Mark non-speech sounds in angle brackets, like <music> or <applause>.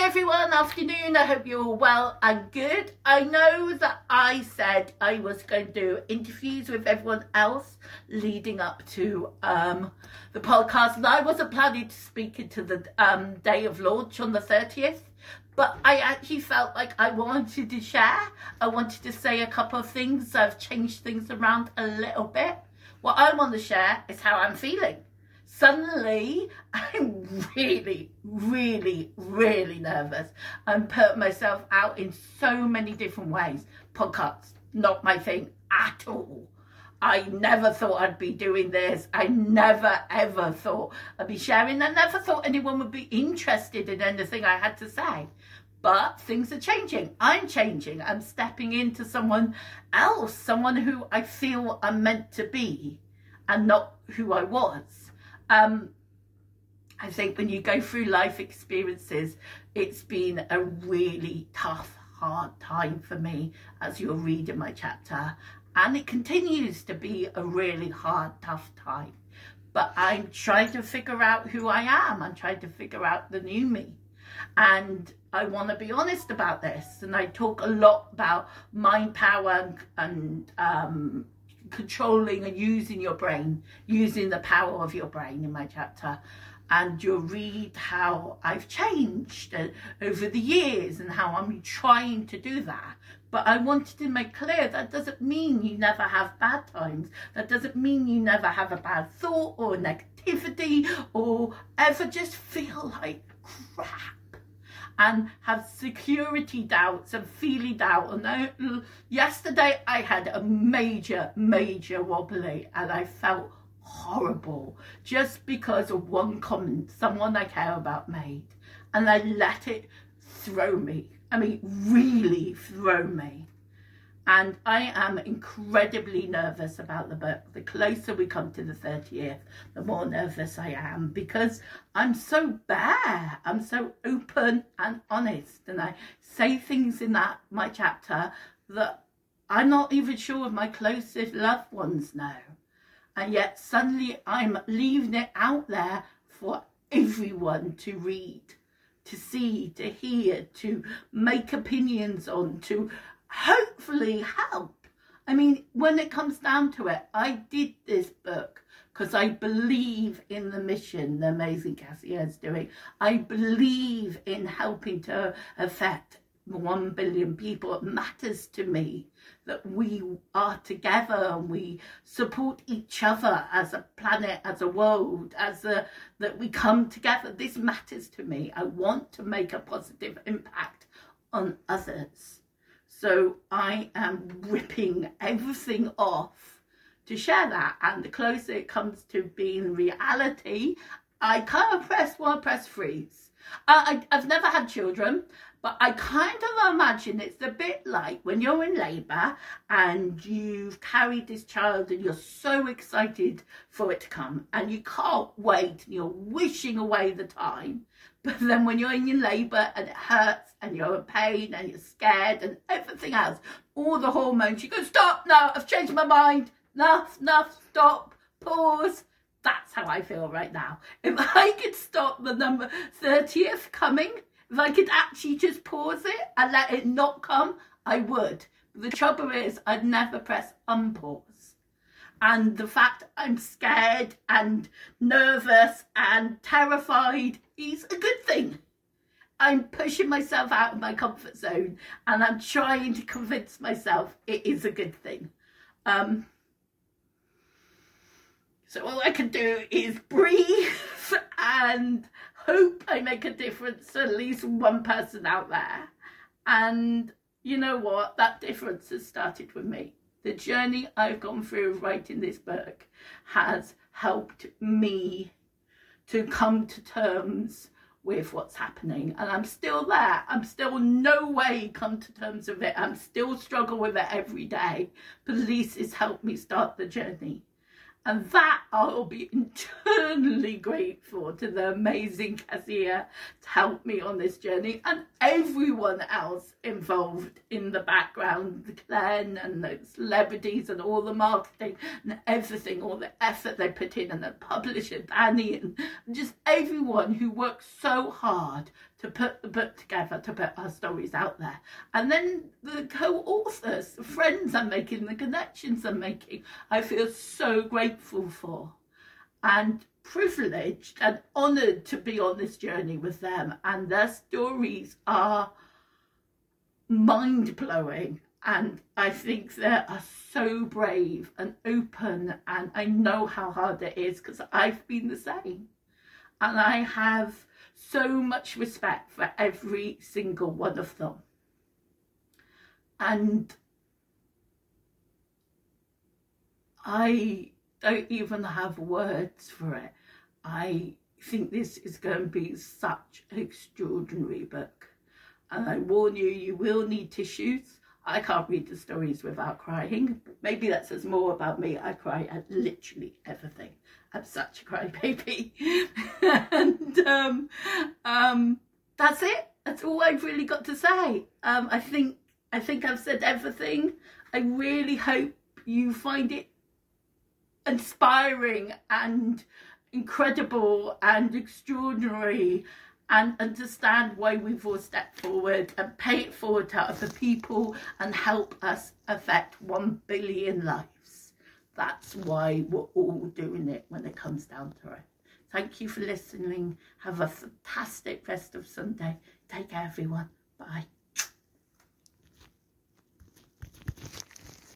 everyone, afternoon. I hope you're all well and good. I know that I said I was going to do interviews with everyone else leading up to um, the podcast, and I wasn't planning to speak into the um, day of launch on the 30th. But I actually felt like I wanted to share. I wanted to say a couple of things. I've changed things around a little bit. What I want to share is how I'm feeling suddenly I'm really, really, really nervous and put myself out in so many different ways. Podcasts, not my thing at all. I never thought I'd be doing this. I never ever thought I'd be sharing. I never thought anyone would be interested in anything I had to say. But things are changing. I'm changing. I'm stepping into someone else, someone who I feel I'm meant to be and not who I was. Um, I think when you go through life experiences, it's been a really tough, hard time for me, as you'll read in my chapter. And it continues to be a really hard, tough time. But I'm trying to figure out who I am. I'm trying to figure out the new me. And I want to be honest about this. And I talk a lot about mind power and, and um, controlling and using your brain, using the power of your brain in my chapter. And you'll read how I've changed uh, over the years and how I'm trying to do that. But I wanted to make clear that doesn't mean you never have bad times. That doesn't mean you never have a bad thought or negativity or ever just feel like crap and have security doubts and feeling doubt. And I, mm, yesterday I had a major, major wobbly and I felt horrible just because of one comment someone I care about made. And I let it throw me. I mean, really throw me. And I am incredibly nervous about the book. The closer we come to the 30th, the more nervous I am because I'm so bare. I'm so open and honest. And I say things in that my chapter that I'm not even sure my closest loved ones know. And yet suddenly I'm leaving it out there for everyone to read, to see, to hear, to make opinions on, to hopefully help. I mean, when it comes down to it, I did this book because I believe in the mission the amazing Cassia is doing. I believe in helping to affect one billion people. It matters to me that we are together and we support each other as a planet, as a world, as a that we come together. This matters to me. I want to make a positive impact on others. So I am ripping everything off to share that. And the closer it comes to being reality, I kind of press one, press freeze. Uh, I, I've never had children, but I kind of imagine it's a bit like when you're in labour and you've carried this child and you're so excited for it to come and you can't wait and you're wishing away the time. <laughs> But then when you're in your labour and it hurts and you're in pain and you're scared and everything else, all the hormones, you go, stop, no, I've changed my mind. Enough, enough, stop, pause. That's how I feel right now. <laughs> If I could stop the number 30th coming, if I could actually just pause it and let it not come, I would. The trouble is, I'd never press unpause and the fact I'm scared and nervous and terrified is a good thing. I'm pushing myself out of my comfort zone and I'm trying to convince myself it is a good thing. Um, so all I can do is breathe <laughs> and hope I make a difference to at least one person out there. And you know what? That difference has started with me the journey I've gone through writing this book has helped me to come to terms with what's happening and I'm still there. I'm still no way come to terms with it. I'm still struggle with it every day. but Police has helped me start the journey. And that I'll be eternally grateful to the amazing Cassia to help me on this journey and everyone else involved in the background, the clan and the celebrities and all the marketing and everything, all the effort they put in and the publisher, Danny and just everyone who works so hard to put the book together, to put our stories out there. And then the co authors, the friends I'm making, the connections I'm making, I feel so grateful for and privileged and honoured to be on this journey with them. And their stories are mind blowing. And I think they are so brave and open. And I know how hard it is because I've been the same. And I have so much respect for every single one of them. And I don't even have words for it. I think this is going to be such an extraordinary book. And I warn you, you will need tissues. I can't read the stories without crying. Maybe that says more about me. I cry at literally everything. I'm such a crybaby. <laughs> and um, um, that's it. That's all I've really got to say. Um, I think I think I've said everything. I really hope you find it inspiring and incredible and extraordinary and understand why we've all stepped forward and pay it forward to other people and help us affect 1 billion lives. That's why we're all doing it when it comes down to it. Thank you for listening. Have a fantastic rest of Sunday. Take care, everyone. Bye.